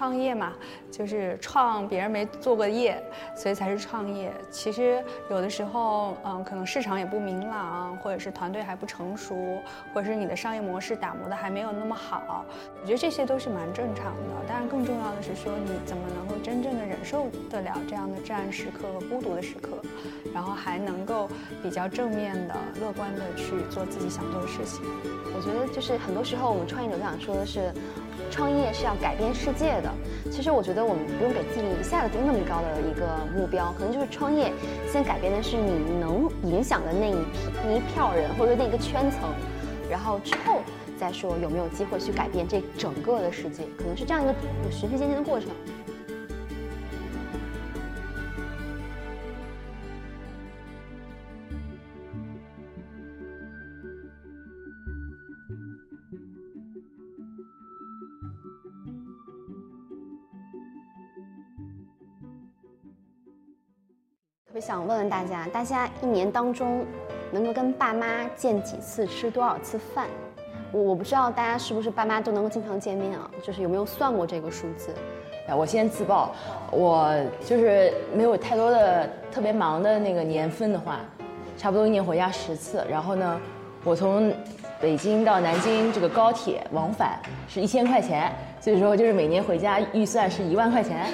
创业嘛，就是创别人没做过业，所以才是创业。其实有的时候，嗯，可能市场也不明朗，或者是团队还不成熟，或者是你的商业模式打磨的还没有那么好，我觉得这些都是蛮正常的。当然，更重要的是说你怎么能够真正的忍受得了这样的至暗时刻和孤独的时刻，然后还能够比较正面的、乐观的去做自己想做的事情。我觉得就是很多时候我们创业者都想说的是。创业是要改变世界的。其实我觉得我们不用给自己一下子定那么高的一个目标，可能就是创业先改变的是你能影响的那一批一票人或者那个圈层，然后之后再说有没有机会去改变这整个的世界，可能是这样一个循序渐进的过程。想问问大家，大家一年当中能够跟爸妈见几次，吃多少次饭？我我不知道大家是不是爸妈都能够经常见面啊？就是有没有算过这个数字？哎，我先自曝，我就是没有太多的特别忙的那个年份的话，差不多一年回家十次。然后呢，我从北京到南京这个高铁往返是一千块钱，所以说就是每年回家预算是一万块钱。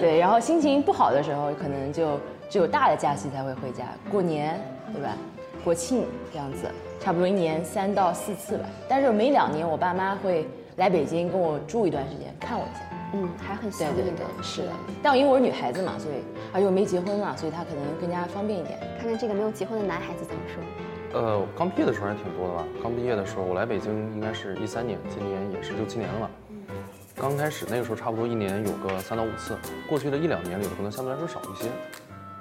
对，然后心情不好的时候，可能就。只有大的假期才会回家，过年对吧？国庆这样子，差不多一年三到四次吧。但是每两年我爸妈会来北京跟我住一段时间，看我一下。嗯，还很想念的。是的，但因为我是女孩子嘛，所以而且我没结婚嘛，所以他可能更加方便一点。看看这个没有结婚的男孩子怎么说？呃，刚毕业的时候还挺多的吧。刚毕业的时候我来北京应该是一三年，今年也是六七年了。刚开始那个时候差不多一年有个三到五次，过去的一两年里可能相对来说少一些。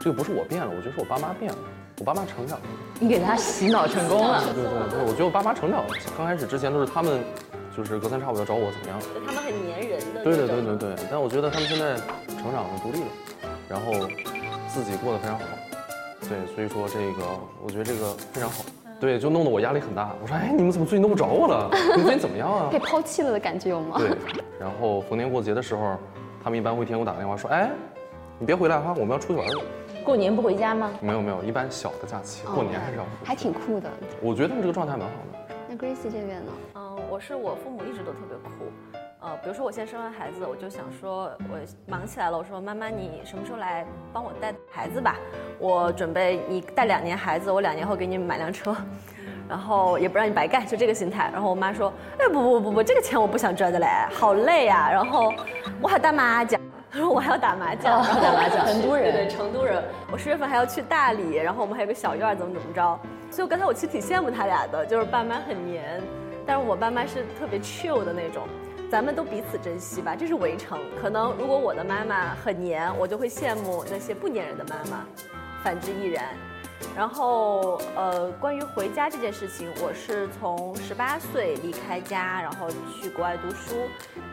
这个不是我变了，我觉得是我爸妈变了，我爸妈成长了。你给他洗脑成功了。对对对，我觉得我爸妈成长了。刚开始之前都是他们，就是隔三差五要找我怎么样。他们很粘人的。对对对对对，但我觉得他们现在成长了，独立了，然后自己过得非常好。对，所以说这个，我觉得这个非常好。对，就弄得我压力很大。我说，哎，你们怎么最近都不找我了？你最近怎么样啊？被抛弃了的感觉有吗？对。然后逢年过节的时候，他们一般会天给我打个电话说，哎，你别回来哈，我们要出去玩了。过年不回家吗？没有没有，一般小的假期，过年还是要。还挺酷的。我觉得他们这个状态蛮好的。那 Grace 这边呢？嗯，我是我父母一直都特别酷。呃，比如说我现在生完孩子，我就想说，我忙起来了，我说妈妈，你什么时候来帮我带孩子吧？我准备你带两年孩子，我两年后给你买辆车，然后也不让你白干，就这个心态。然后我妈说，哎不不不不，这个钱我不想赚的嘞，好累呀。然后我还打麻将。我还要打麻将，打麻将。成都人，对成都人。我十月份还要去大理，然后我们还有个小院，怎么怎么着。所以我刚才我其实挺羡慕他俩的，就是爸妈很黏，但是我爸妈是特别 chill 的那种。咱们都彼此珍惜吧，这是围城。可能如果我的妈妈很黏，我就会羡慕那些不黏人的妈妈，反之亦然。然后，呃，关于回家这件事情，我是从十八岁离开家，然后去国外读书，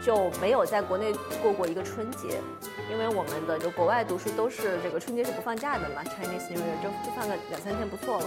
就没有在国内过过一个春节，因为我们的就国外读书都是这个春节是不放假的嘛，Chinese New Year 就就放个两三天不错了。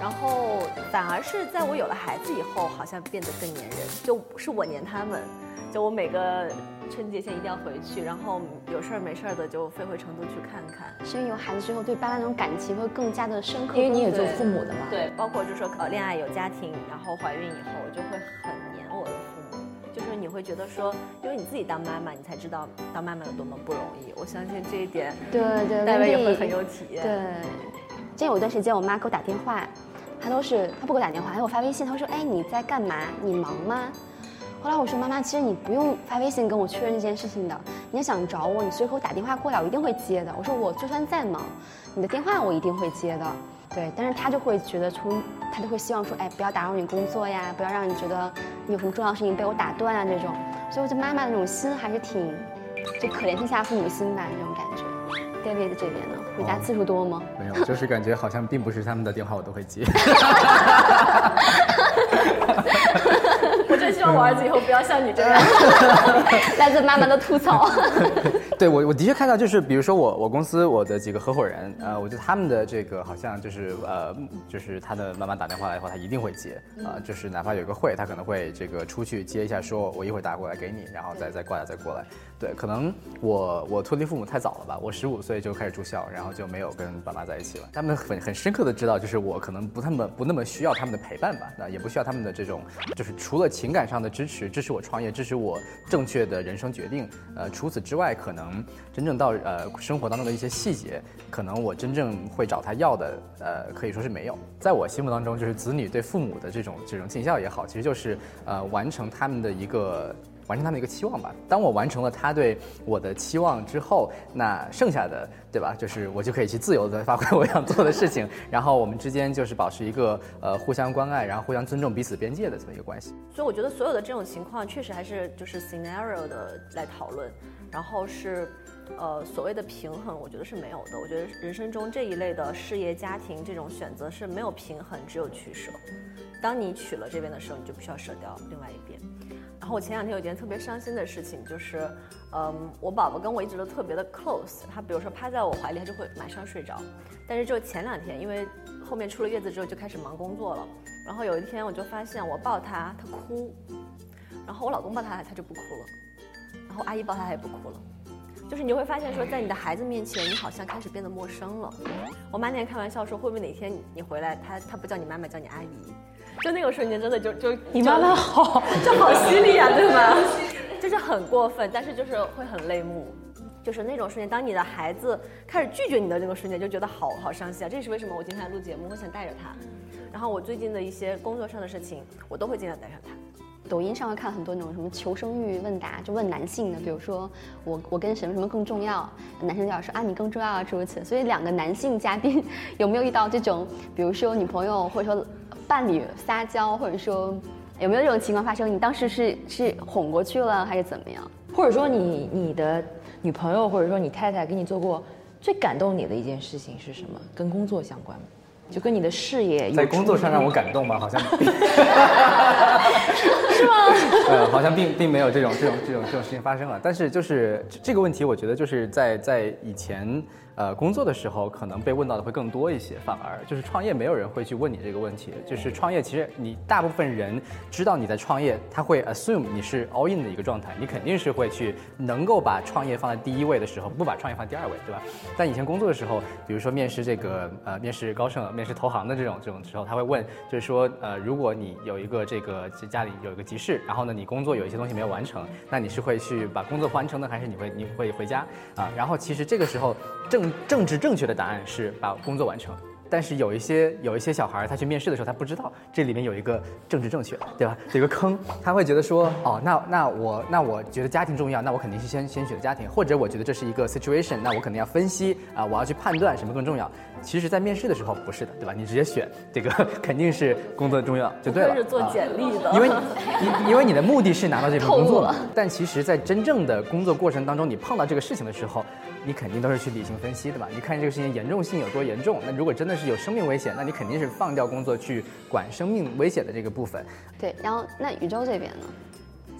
然后反而是在我有了孩子以后，好像变得更粘人，就是我粘他们。就我每个春节前一定要回去，然后有事儿没事儿的就飞回成都去看看。所以有孩子之后，对爸妈那种感情会更加的深刻。因为你也做父母的嘛。对，包括就是说呃恋爱有家庭，然后怀孕以后，我就会很黏我的父母。就是你会觉得说，因为你自己当妈妈，你才知道当妈妈有多么不容易。我相信这一点，对对，大家也会很有体验。对，之前有一段时间，我妈给我打电话，她都是她不给我打电话，她给我发微信，她说：“哎，你在干嘛？你忙吗？”后来我说妈妈，其实你不用发微信跟我确认这件事情的。你要想找我，你随口打电话过来，我一定会接的。我说我就算再忙，你的电话我一定会接的。对，但是他就会觉得从，他就会希望说，哎，不要打扰你工作呀，不要让你觉得你有什么重要事情被我打断啊这种。所以我觉得妈妈的那种心还是挺，就可怜天下父母心吧那种感觉。David 这边呢，回家次数多吗？没有，就是感觉好像并不是他们的电话我都会接。希望我儿子以后不要像你这样。来自妈妈的吐槽。对我，我的确看到，就是比如说我我公司我的几个合伙人，呃，我觉得他们的这个好像就是呃，就是他的妈妈打电话来以后，他一定会接，啊、就是哪怕有个会，他可能会这个出去接一下，说我一会打过来给你，然后再再挂掉再过来。对，可能我我脱离父母太早了吧，我十五岁就开始住校，然后就没有跟爸妈在一起了。他们很很深刻的知道，就是我可能不那么不那么需要他们的陪伴吧，那也不需要他们的这种，就是除了情感上的支持，支持我创业，支持我正确的人生决定，呃，除此之外，可能真正到呃生活当中的一些细节，可能我真正会找他要的，呃，可以说是没有。在我心目当中，就是子女对父母的这种这种尽孝也好，其实就是呃完成他们的一个。完成他们一个期望吧。当我完成了他对我的期望之后，那剩下的，对吧？就是我就可以去自由的发挥我想做的事情，然后我们之间就是保持一个呃互相关爱，然后互相尊重彼此边界的这么一个关系。所以我觉得所有的这种情况，确实还是就是 scenario 的来讨论，然后是，呃，所谓的平衡，我觉得是没有的。我觉得人生中这一类的事业、家庭这种选择是没有平衡，只有取舍。当你取了这边的时候，你就必须要舍掉另外一边。然后我前两天有一件特别伤心的事情，就是，嗯，我宝宝跟我一直都特别的 close，他比如说趴在我怀里，他就会马上睡着。但是就前两天，因为后面出了月子之后就开始忙工作了，然后有一天我就发现我抱他，他哭，然后我老公抱他，他就不哭了，然后阿姨抱他，他也不哭了。就是你会发现说，在你的孩子面前，你好像开始变得陌生了。我妈那天开玩笑说，会不会哪天你你回来，她她不叫你妈妈，叫你阿姨？就那个瞬间，真的就就你妈妈好，就好犀利啊，对吗？就是很过分，但是就是会很泪目，就是那种瞬间，当你的孩子开始拒绝你的那个瞬间，就觉得好好伤心啊。这也是为什么我今天来录节目，我想带着他。然后我最近的一些工作上的事情，我都会尽量带上他。抖音上会看很多那种什么求生欲问答，就问男性的，比如说我我跟什么什么更重要，男生就要说啊你更重要啊诸如此类。所以两个男性嘉宾 有没有遇到这种，比如说女朋友或者说伴侣撒娇，或者说有没有这种情况发生？你当时是是哄过去了还是怎么样？或者说你你的女朋友或者说你太太给你做过最感动你的一件事情是什么？跟工作相关吗？就跟你的事业有在工作上让我感动吗？好像并 是吗？呃，好像并并没有这种这种这种这种事情发生了。但是就是这这个问题，我觉得就是在在以前呃工作的时候，可能被问到的会更多一些。反而就是创业，没有人会去问你这个问题。就是创业，其实你大部分人知道你在创业，他会 assume 你是 all in 的一个状态，你肯定是会去能够把创业放在第一位的时候，不把创业放第二位，对吧？但以前工作的时候，比如说面试这个呃面试高盛、面试投行的这种这种时候，他会问，就是说呃如果你有一个这个家里有一个急事，然后呢你工作有一些东西没有完成，那你是会去把工作完成呢，还是你会你会回家啊？然后其实这个时候正政治正确的答案是把工作完成。但是有一些有一些小孩儿，他去面试的时候，他不知道这里面有一个政治正确，对吧？有一个坑，他会觉得说，哦，那那我那我觉得家庭重要，那我肯定是先先选家庭，或者我觉得这是一个 situation，那我肯定要分析啊，我要去判断什么更重要。其实，在面试的时候不是的，对吧？你直接选这个肯定是工作重要 就对了。这是做啊简历的，因为你因为你的目的是拿到这份工作嘛，但其实，在真正的工作过程当中，你碰到这个事情的时候，你肯定都是去理性分析的吧。你看这个事情严重性有多严重，那如果真的是有生命危险，那你肯定是放掉工作去管生命危险的这个部分。对，然后那宇宙这边呢？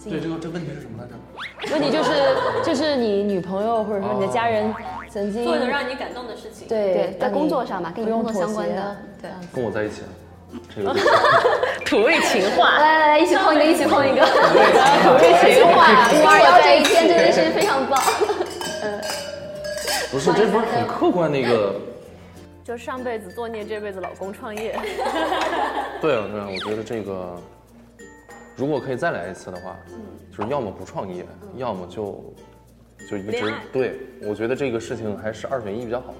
对，这个这问题是什么来着？问题就是就是你女朋友或者说你的家人曾经做的让你感动的事情。对对，在工作上吧，跟你工作相关的。对，跟我在一起，这个 土味情话。来来来，一起碰一个，一起碰一个。土味情话，五二幺这一天真的是 非常棒。不是，这不是很客观的一个。就上辈子作孽，这辈子老公创业。对啊，对啊，我觉得这个，如果可以再来一次的话，就是要么不创业，要么就就一直恋爱对。我觉得这个事情还是二选一比较好。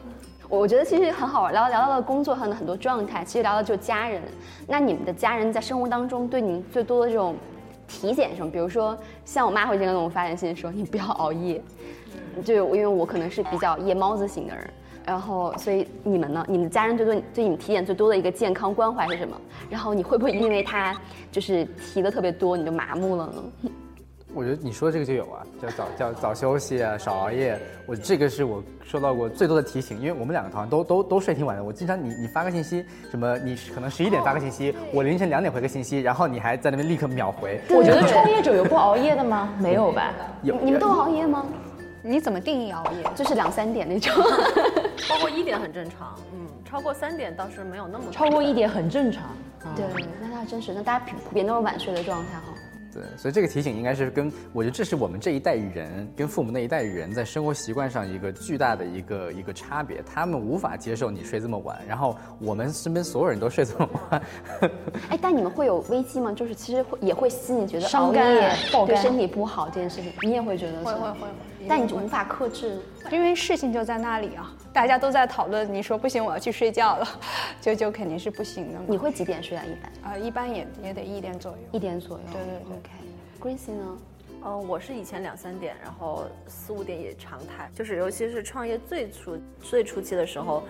我觉得其实很好玩，聊聊到了工作上的很多状态，其实聊到就是家人。那你们的家人在生活当中对你最多的这种体检什么？比如说，像我妈会经常给我发短信说你不要熬夜，就因为我可能是比较夜猫子型的人。然后，所以你们呢？你们家人对对对你们体检最多的一个健康关怀是什么？然后你会不会因为他就是提的特别多，你就麻木了呢？我觉得你说的这个就有啊，叫早叫早休息啊，少熬夜。我这个是我收到过最多的提醒，因为我们两个好像都都都睡挺晚的。我经常你你发个信息，什么你可能十一点发个信息，我凌晨两点回个信息，然后你还在那边立刻秒回。我觉得创业者有不熬夜的吗？没有吧？有你们都熬夜吗？你怎么定义熬夜？就是两三点那种。超过一点很正常，嗯，超过三点倒是没有那么超过一点很正常。对，那那真是，那大家普普遍都是晚睡的状态哈。对，所以这个提醒应该是跟我觉得这是我们这一代人跟父母那一代人在生活习惯上一个巨大的一个一个差别，他们无法接受你睡这么晚，然后我们身边所有人都睡这么晚。哎，但你们会有危机吗？就是其实会也会心里觉得熬伤肝夜对身体不好这件事情，你也会觉得会会会但你就无法克制。因为事情就在那里啊，大家都在讨论。你说不行，我要去睡觉了，就就肯定是不行的。你会几点睡啊？一般啊、一般也也得一点左右。一点左右。对对对 OK。Gracie 呢？嗯，我是以前两三点，然后四五点也常态，就是尤其是创业最初最初期的时候，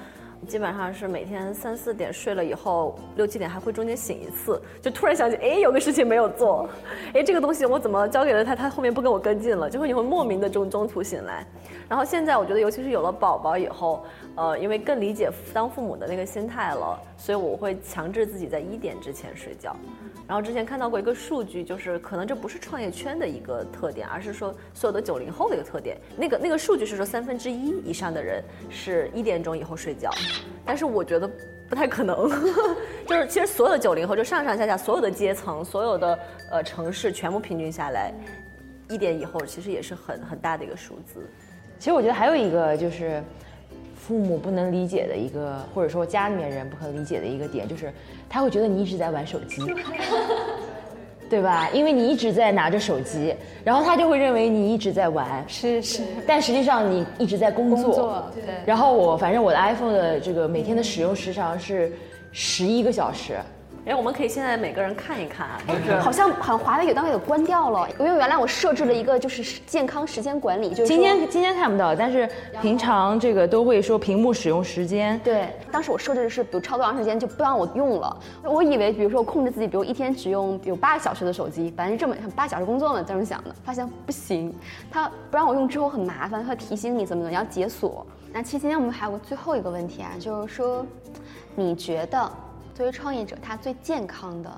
基本上是每天三四点睡了以后，六七点还会中间醒一次，就突然想起，哎，有个事情没有做，哎，这个东西我怎么交给了他，他后面不跟我跟进了，就会你会莫名的中中途醒来。然后现在我觉得，尤其是有了宝宝以后，呃，因为更理解当父母的那个心态了，所以我会强制自己在一点之前睡觉。然后之前看到过一个数据，就是可能这不是创业圈的一个特点，而是说所有的九零后的一个特点。那个那个数据是说三分之一以上的人是一点钟以后睡觉，但是我觉得不太可能。就是其实所有的九零后，就上上下下所有的阶层、所有的呃城市全部平均下来，一点以后其实也是很很大的一个数字。其实我觉得还有一个就是，父母不能理解的一个，或者说家里面人不可理解的一个点，就是他会觉得你一直在玩手机，对吧？因为你一直在拿着手机，然后他就会认为你一直在玩，是是，但实际上你一直在工作。工作对然后我反正我的 iPhone 的这个每天的使用时长是十一个小时。哎，我们可以现在每个人看一看啊，就是好像好像华为有单位给关掉了，因为原来我设置了一个就是健康时间管理，就是今天今天看不到，但是平常这个都会说屏幕使用时间。对，当时我设置的是，比如超多长时间就不让我用了。我以为，比如说我控制自己，比如一天只用有八个小时的手机，反正这么八小时工作嘛，这么想的。发现不行，他不让我用之后很麻烦，他会提醒你怎么怎么样解锁。那其实今天我们还有个最后一个问题啊，就是说，你觉得作为创业者，他最健康的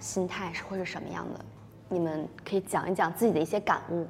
心态是会是什么样的？你们可以讲一讲自己的一些感悟。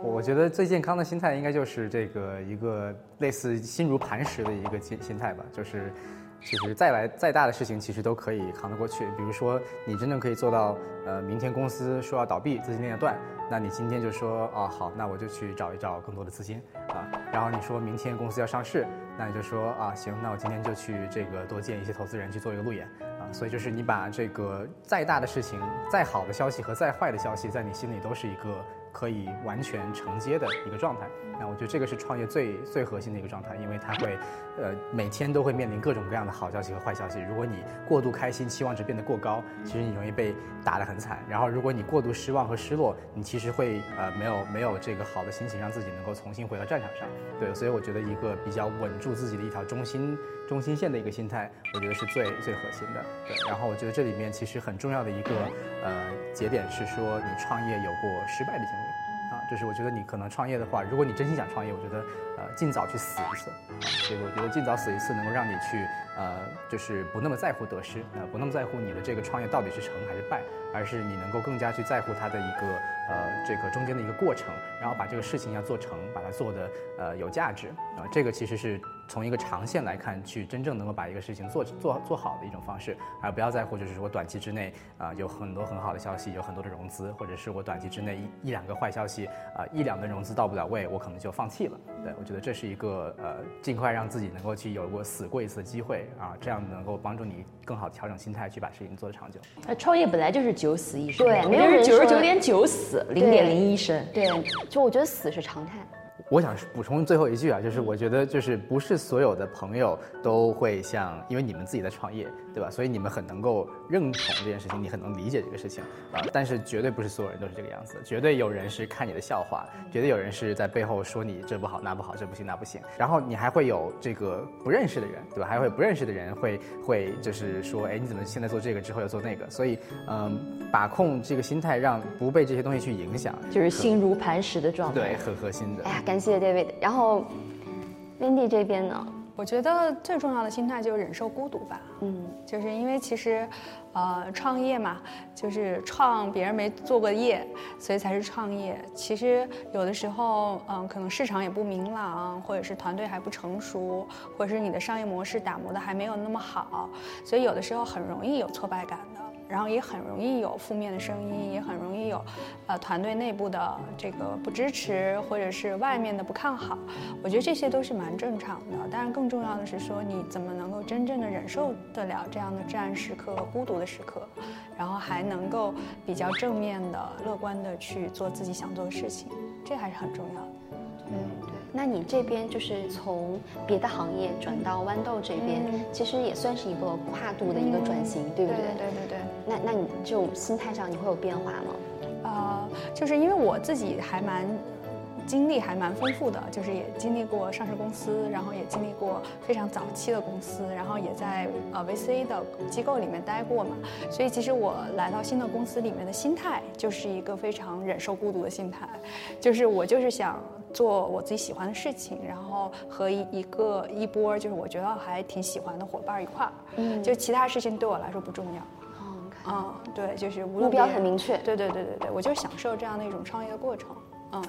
我觉得最健康的心态应该就是这个一个类似心如磐石的一个心心态吧，就是其实再来再大的事情，其实都可以扛得过去。比如说你真正可以做到，呃，明天公司说要倒闭，资金链要断，那你今天就说啊好，那我就去找一找更多的资金啊。然后你说明天公司要上市，那你就说啊行，那我今天就去这个多见一些投资人去做一个路演啊。所以就是你把这个再大的事情、再好的消息和再坏的消息，在你心里都是一个。可以完全承接的一个状态。那我觉得这个是创业最最核心的一个状态，因为它会，呃，每天都会面临各种各样的好消息和坏消息。如果你过度开心，期望值变得过高，其实你容易被打得很惨。然后如果你过度失望和失落，你其实会呃没有没有这个好的心情，让自己能够重新回到战场上。对，所以我觉得一个比较稳住自己的一条中心中心线的一个心态，我觉得是最最核心的。对，然后我觉得这里面其实很重要的一个呃节点是说你创业有过失败的经历。啊，就是我觉得你可能创业的话，如果你真心想创业，我觉得呃尽早去死一次，啊，这个我觉得尽早死一次能够让你去呃就是不那么在乎得失，呃不那么在乎你的这个创业到底是成还是败，而是你能够更加去在乎它的一个呃这个中间的一个过程，然后把这个事情要做成，把它做的呃有价值啊，这个其实是从一个长线来看，去真正能够把一个事情做做做好的一种方式，而不要在乎就是说短期之内啊、有很多很好的消息，有很多的融资，或者是我短期之内一一两个坏消息啊、一两轮融资到不了位，我可能就放弃了。对我觉得这是一个呃尽快让自己能够去有过死过一次的机会啊，这样能够帮助你更好调整心态，去把事情做得长久。呃，创业本来就是九死一生，对没有人九十说九点九死，零点零一生。对，就我觉得死是常态。我想补充最后一句啊，就是我觉得就是不是所有的朋友都会像，因为你们自己在创业，对吧？所以你们很能够认同这件事情，你很能理解这个事情啊。但是绝对不是所有人都是这个样子，绝对有人是看你的笑话，绝对有人是在背后说你这不好那不好，这不行那不行。然后你还会有这个不认识的人，对吧？还会不认识的人会会就是说，哎，你怎么现在做这个之后要做那个？所以嗯，把控这个心态，让不被这些东西去影响，就是心如磐石的状态。对，很核心的。哎呀，感谢 David。然后，Wendy 这边呢？我觉得最重要的心态就是忍受孤独吧。嗯，就是因为其实，呃，创业嘛，就是创别人没做过业，所以才是创业。其实有的时候，嗯，可能市场也不明朗，或者是团队还不成熟，或者是你的商业模式打磨的还没有那么好，所以有的时候很容易有挫败感的。然后也很容易有负面的声音，也很容易有，呃，团队内部的这个不支持，或者是外面的不看好。我觉得这些都是蛮正常的。当然，更重要的是说，你怎么能够真正的忍受得了这样的至暗时刻和孤独的时刻，然后还能够比较正面的、乐观的去做自己想做的事情，这还是很重要的。嗯。那你这边就是从别的行业转到豌豆这边，其实也算是一个跨度的一个转型，对不对？对对对。那那你这种心态上你会有变化吗？呃，就是因为我自己还蛮。经历还蛮丰富的，就是也经历过上市公司，然后也经历过非常早期的公司，然后也在呃 VC 的机构里面待过嘛。所以其实我来到新的公司里面的心态，就是一个非常忍受孤独的心态，就是我就是想做我自己喜欢的事情，然后和一一个一波就是我觉得还挺喜欢的伙伴一块儿，嗯，就其他事情对我来说不重要。嗯，对，就是目标很明确。对对对对对，我就享受这样的一种创业的过程。嗯。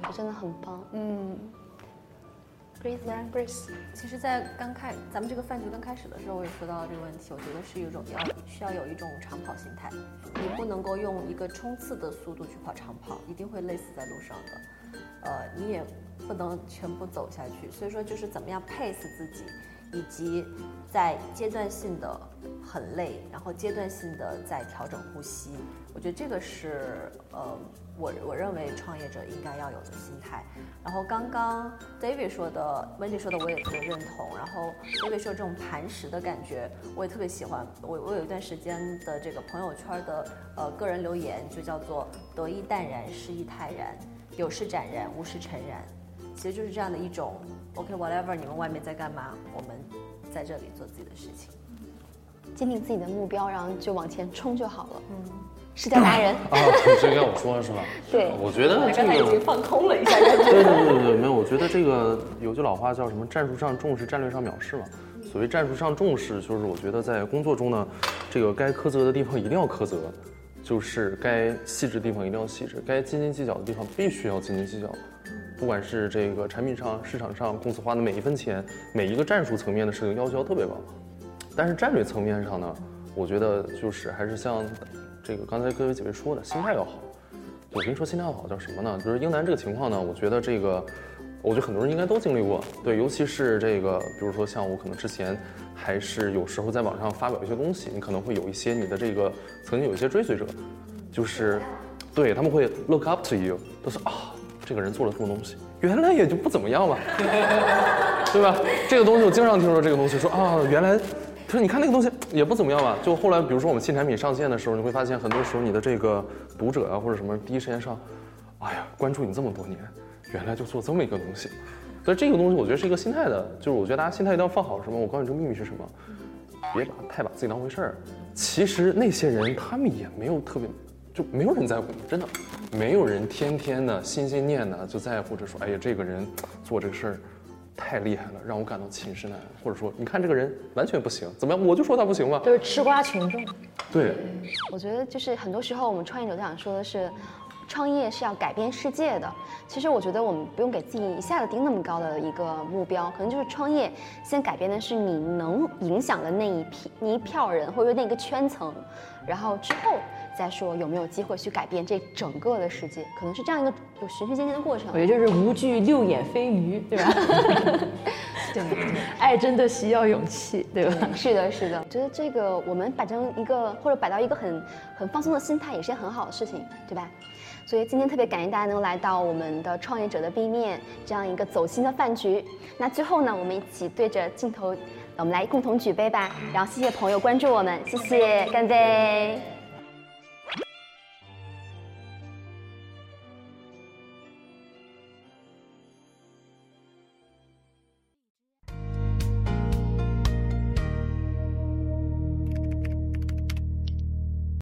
我觉得真的很棒，嗯。Grace，Grace，其实，在刚开咱们这个饭局刚开始的时候，我也说到了这个问题。我觉得是一种要需要有一种长跑心态，你不能够用一个冲刺的速度去跑长跑，一定会累死在路上的。呃，你也不能全部走下去，所以说就是怎么样 pace 自己。以及在阶段性的很累，然后阶段性的在调整呼吸，我觉得这个是呃，我我认为创业者应该要有的心态。然后刚刚 David 说的，Wendy 说的，我也特别认同。然后 David 说这种磐石的感觉，我也特别喜欢。我我有一段时间的这个朋友圈的呃个人留言就叫做得意淡然，失意泰然，有事展然，无事沉然。其实就是这样的一种，OK，whatever，你们外面在干嘛？我们在这里做自己的事情，坚定自己的目标，然后就往前冲就好了。嗯，是叫达人啊，这该我说了是吧？对，我觉得这个已经放空了一下。对对对对，没有，我觉得这个有句老话叫什么？战术上重视，战略上藐视嘛。所谓战术上重视，就是我觉得在工作中呢，这个该苛责的地方一定要苛责，就是该细致的地方一定要细致，该斤斤计较的地方必须要斤斤计较。不管是这个产品上、市场上，公司花的每一分钱，每一个战术层面的事情要求特别高。但是战略层面上呢，我觉得就是还是像这个刚才各位几位说的，心态要好。我跟你说，心态要好叫什么呢？就是英男这个情况呢，我觉得这个，我觉得很多人应该都经历过。对，尤其是这个，比如说像我可能之前还是有时候在网上发表一些东西，你可能会有一些你的这个曾经有一些追随者，就是对他们会 look up to you，都是啊。这个人做了什么东西，原来也就不怎么样吧，对吧？这个东西我经常听说这个东西，说啊，原来，他说你看那个东西也不怎么样吧。就后来，比如说我们新产品上线的时候，你会发现很多时候你的这个读者啊或者什么，第一时间上，哎呀，关注你这么多年，原来就做这么一个东西。所以这个东西我觉得是一个心态的，就是我觉得大家心态一定要放好。什么？我告诉你这个秘密是什么？别把太把自己当回事儿。其实那些人他们也没有特别。就没有人在乎你，真的，没有人天天的心心念的就在乎着说，哎呀，这个人做这个事儿太厉害了，让我感到寝食难安，或者说，你看这个人完全不行，怎么样？我就说他不行吧。就是吃瓜群众。对。我觉得就是很多时候我们创业者都想说的是，创业是要改变世界的。其实我觉得我们不用给自己一下子定那么高的一个目标，可能就是创业先改变的是你能影响的那一批那一票人，或者说那个圈层，然后之后。再说有没有机会去改变这整个的世界，可能是这样一个有循序渐进的过程。我觉得就是无惧六眼飞鱼，对吧？对，爱真的需要勇气，对吧？是的，是的。我觉得这个我们摆成一个或者摆到一个很很放松的心态，也是件很好的事情，对吧？所以今天特别感谢大家能来到我们的创业者的 B 面这样一个走心的饭局。那最后呢，我们一起对着镜头，我们来共同举杯吧。然后谢谢朋友关注我们，谢谢，干杯。